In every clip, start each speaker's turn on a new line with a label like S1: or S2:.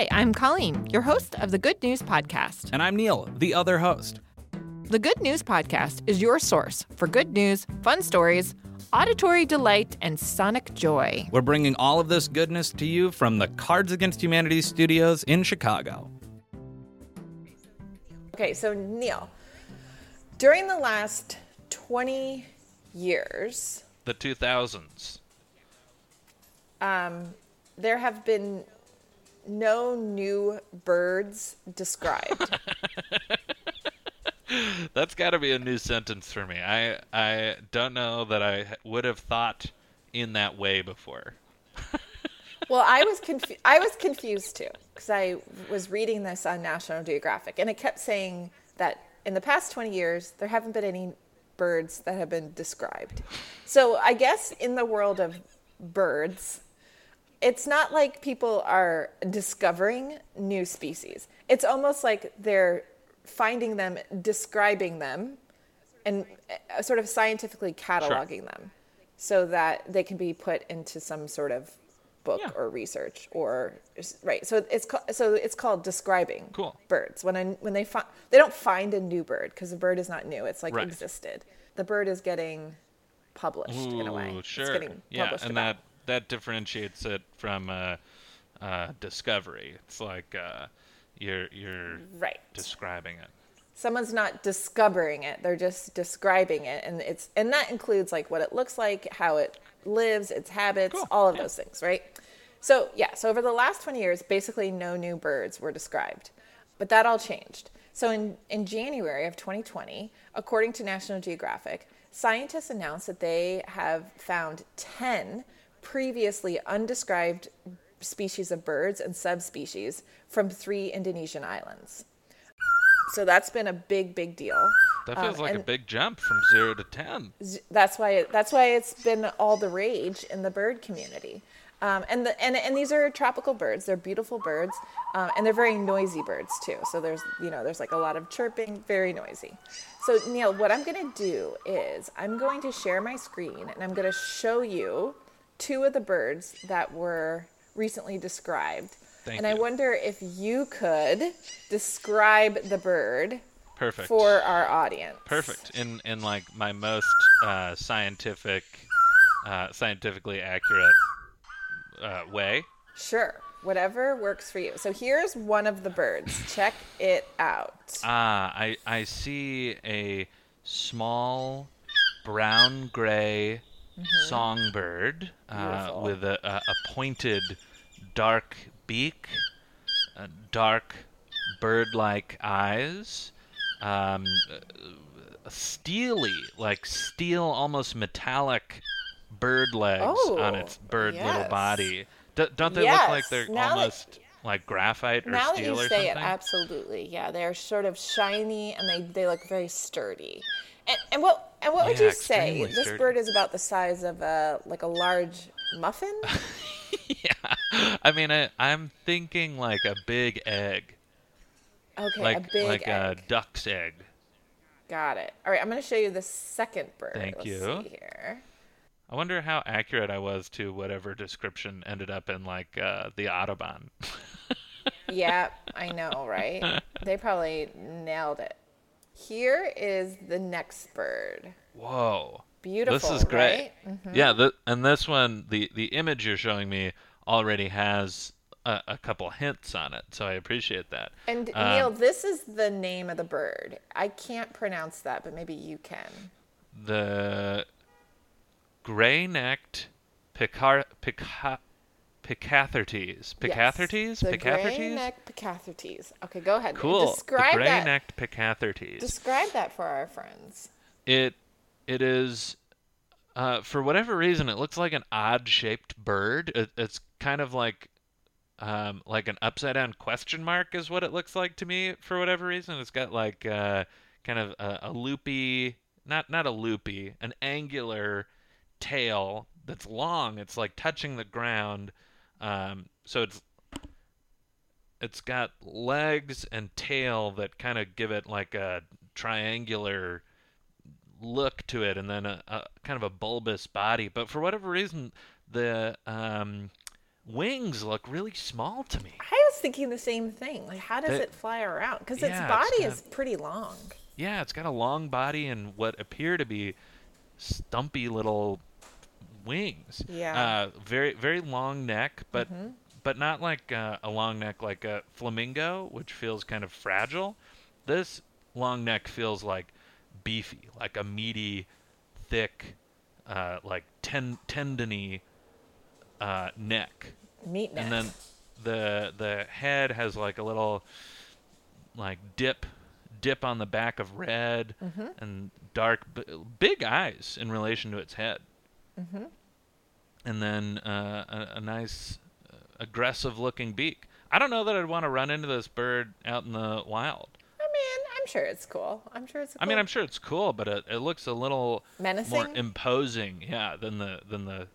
S1: Hi, I'm Colleen, your host of the Good News Podcast.
S2: And I'm Neil, the other host.
S1: The Good News Podcast is your source for good news, fun stories, auditory delight, and sonic joy.
S2: We're bringing all of this goodness to you from the Cards Against Humanity studios in Chicago.
S1: Okay, so Neil, during the last 20 years,
S3: the 2000s,
S1: um, there have been no new birds described.
S3: That's got to be a new sentence for me. I I don't know that I would have thought in that way before.
S1: well, I was confused. I was confused too because I was reading this on National Geographic, and it kept saying that in the past 20 years there haven't been any birds that have been described. So I guess in the world of birds, it's not like people are discovering new species. It's almost like they're finding them, describing them, and uh, sort of scientifically cataloging sure. them so that they can be put into some sort of book yeah. or research or right so it's so it's called describing
S3: cool.
S1: birds when I, when they find they don't find a new bird because the bird is not new it's like right. existed the bird is getting published
S3: Ooh,
S1: in a way
S3: sure yeah and about. that that differentiates it from uh, uh, discovery it's like uh, you're you're
S1: right.
S3: describing it.
S1: Someone's not discovering it; they're just describing it, and it's and that includes like what it looks like, how it lives, its habits, cool. all of yeah. those things, right? So yeah, so over the last 20 years, basically no new birds were described, but that all changed. So in in January of 2020, according to National Geographic, scientists announced that they have found 10 previously undescribed species of birds and subspecies from three Indonesian islands. So that's been a big, big deal.
S3: That feels um, like a big jump from zero to ten.
S1: That's why. It, that's why it's been all the rage in the bird community. Um, and, the, and and these are tropical birds. They're beautiful birds, uh, and they're very noisy birds too. So there's you know there's like a lot of chirping, very noisy. So Neil, what I'm going to do is I'm going to share my screen and I'm going to show you two of the birds that were recently described.
S3: Thank
S1: and
S3: you.
S1: I wonder if you could describe the bird
S3: Perfect.
S1: for our audience.
S3: Perfect. In in like my most uh, scientific, uh, scientifically accurate uh, way.
S1: Sure. Whatever works for you. So here's one of the birds. Check it out.
S3: Ah, I I see a small brown gray mm-hmm. songbird uh, with a, a, a, pointed dark beak, uh, dark bird-like eyes, um, steely, like steel, almost metallic bird legs
S1: oh,
S3: on its bird
S1: yes.
S3: little body. D- don't they
S1: yes.
S3: look like they're
S1: now
S3: almost that, like graphite or
S1: now
S3: steel
S1: that you
S3: or
S1: say
S3: something?
S1: it, absolutely, yeah, they're sort of shiny and they, they look very sturdy. And, and what and what
S3: yeah,
S1: would you say?
S3: Sturdy.
S1: This bird is about the size of a like a large muffin.
S3: yeah, I mean, I, I'm thinking like a big egg.
S1: Okay,
S3: like,
S1: a big
S3: like
S1: egg.
S3: a duck's egg.
S1: Got it. All right, I'm going to show you the second bird.
S3: Thank
S1: Let's
S3: you.
S1: See here.
S3: I wonder how accurate I was to whatever description ended up in like uh, the Audubon.
S1: yeah, I know, right? They probably nailed it. Here is the next bird.
S3: Whoa.
S1: Beautiful.
S3: This is great.
S1: Right? Mm-hmm.
S3: Yeah, the, and this one, the the image you're showing me already has a, a couple hints on it, so I appreciate that.
S1: And
S3: um,
S1: Neil, this is the name of the bird. I can't pronounce that, but maybe you can.
S3: The gray-necked picar pica Picathartes. Picathartes?
S1: Yes, the
S3: Picathartes?
S1: gray-necked Picathartes. Okay, go ahead.
S3: Cool.
S1: Describe
S3: the
S1: that.
S3: gray-necked Picathartes.
S1: Describe that for our friends.
S3: It it is uh, for whatever reason it looks like an odd shaped bird. It, it's kind of like um, like an upside down question mark is what it looks like to me for whatever reason. It's got like uh, kind of a, a loopy, not not a loopy, an angular tail that's long. It's like touching the ground. Um, so it's it's got legs and tail that kind of give it like a triangular look to it, and then a, a, kind of a bulbous body. But for whatever reason, the um, wings look really small to me.
S1: I was thinking the same thing. Like, how does
S3: That-
S1: it fly around? Because
S3: Yeah,
S1: its
S3: it's
S1: body
S3: kind
S1: is pretty long.
S3: Yeah, it's got a long body and what appear to be stumpy little wings.
S1: Yeah.
S3: Uh, very very long neck, but but not like uh, a long neck like a flamingo, which feels kind of fragile. This long neck feels like beefy, like a meaty, thick, uh, like ten tendony uh, neck.
S1: Meat neck.
S3: And then the the head has like a little like dip dip on the back of red
S1: Mm-hmm.
S3: and dark b- big eyes in relation to its head.
S1: Mm-hmm.
S3: And then uh, a, a nice uh, aggressive looking beak. I don't know that I'd want to run into this bird out in the wild.
S1: I mean, I'm sure it's cool. I'm sure it's.
S3: Cool I mean, I'm sure it's cool, but it, it looks a little
S1: menacing, more
S3: imposing, yeah, than the than the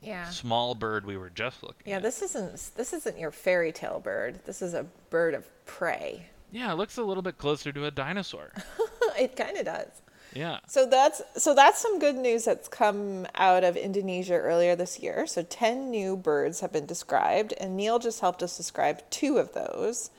S1: Yeah.
S3: small bird we were just looking
S1: Yeah.
S3: at.
S1: This isn't. This isn't your fairy tale bird. This is a bird of prey.
S3: Yeah, it looks a little bit closer to a dinosaur.
S1: it kind of does.
S3: Yeah.
S1: So that's so that's some good news that's come out of Indonesia earlier this year. So 10 new birds have been described and Neil just helped us describe two of those.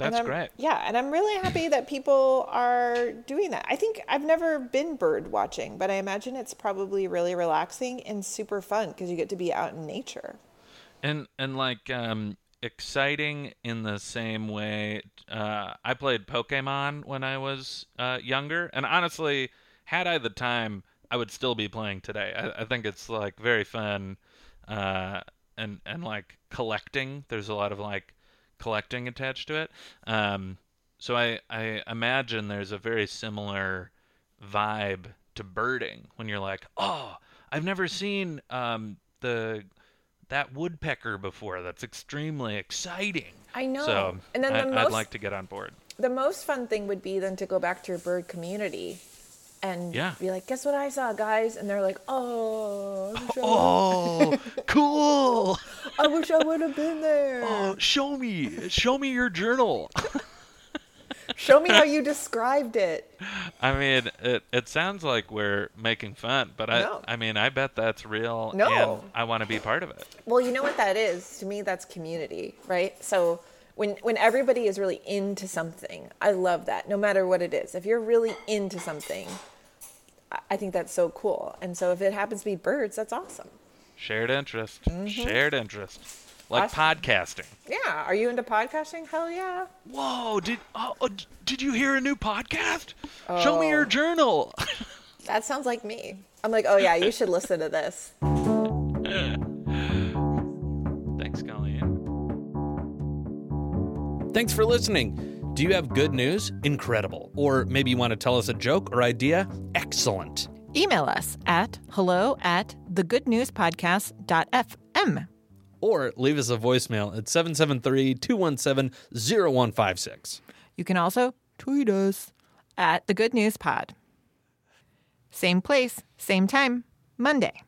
S1: And
S3: That's great.
S1: Yeah, and I'm really happy that people are doing that. I think I've never been bird watching, but I imagine it's probably really relaxing and super fun because you get to be out in nature.
S3: and and like um exciting in the same way uh i played pokemon when i was uh younger and honestly had i the time i would still be playing today. I, I think it's like very fun uh and and like collecting. There's a lot of like collecting attached to it. Um so i i imagine there's a very similar vibe to birding when you're like oh i've never seen um the that woodpecker before. That's extremely exciting.
S1: I know.
S3: So
S1: And then the
S3: I, I'd
S1: most-
S3: like to get on board.
S1: The most fun thing would be then to go back to your bird community and
S3: Yeah.
S1: be like, guess what I saw, guys? And they're like, oh, I wish I,
S3: Oh, cool!
S1: I, wish I would have been there.
S3: Oh, show me, show me your journal.
S1: Show me how you described it.
S3: I mean, it it sounds like we're making fun, but I
S1: No.
S3: I mean, I bet that's real,
S1: No.
S3: and I want to be part of it.
S1: Well, you know what that is? To me, that's community, right? So when when everybody is really into something, I love that. No matter what it is, if you're really into something, I- I think that's so cool. And so if it happens to be birds, that's awesome.
S3: Shared interest, mm-hmm. shared interest, like
S1: Awesome.
S3: podcasting.
S1: Yeah. Are you into podcasting? Hell yeah.
S3: Whoa! Did oh, oh, did you hear a new podcast? Show me your oh. journal.
S1: That sounds like me. I'm like, oh yeah, you should listen to this.
S3: Thanks, Colleen.
S2: Thanks for listening. Do you have good news? Incredible. Or maybe you want to tell us a joke or idea? Excellent.
S4: Email us at hello at thegoodnewspodcast.fm.
S2: Or leave us a voicemail at 773 217 0156.
S4: You can also tweet us at the Good News Pod. Same place, same time, Monday.